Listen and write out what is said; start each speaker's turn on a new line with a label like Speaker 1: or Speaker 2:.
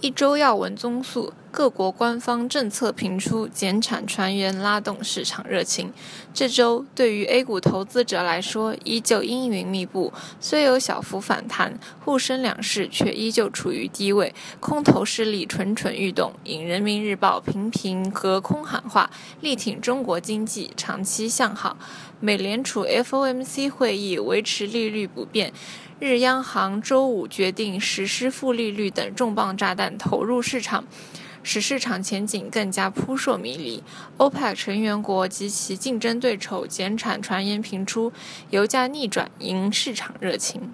Speaker 1: 一周要闻综述：各国官方政策频出，减产船员拉动市场热情。这周对于 A 股投资者来说，依旧阴云密布。虽有小幅反弹，沪深两市却依旧处于低位，空头势力蠢蠢欲动，引人民日报频频隔空喊话，力挺中国经济长期向好。美联储 FOMC 会议维持利率不变。日央行周五决定实施负利率等重磅炸弹投入市场，使市场前景更加扑朔迷离。OPEC 成员国及其竞争对手减产传言频出，油价逆转，迎市场热情。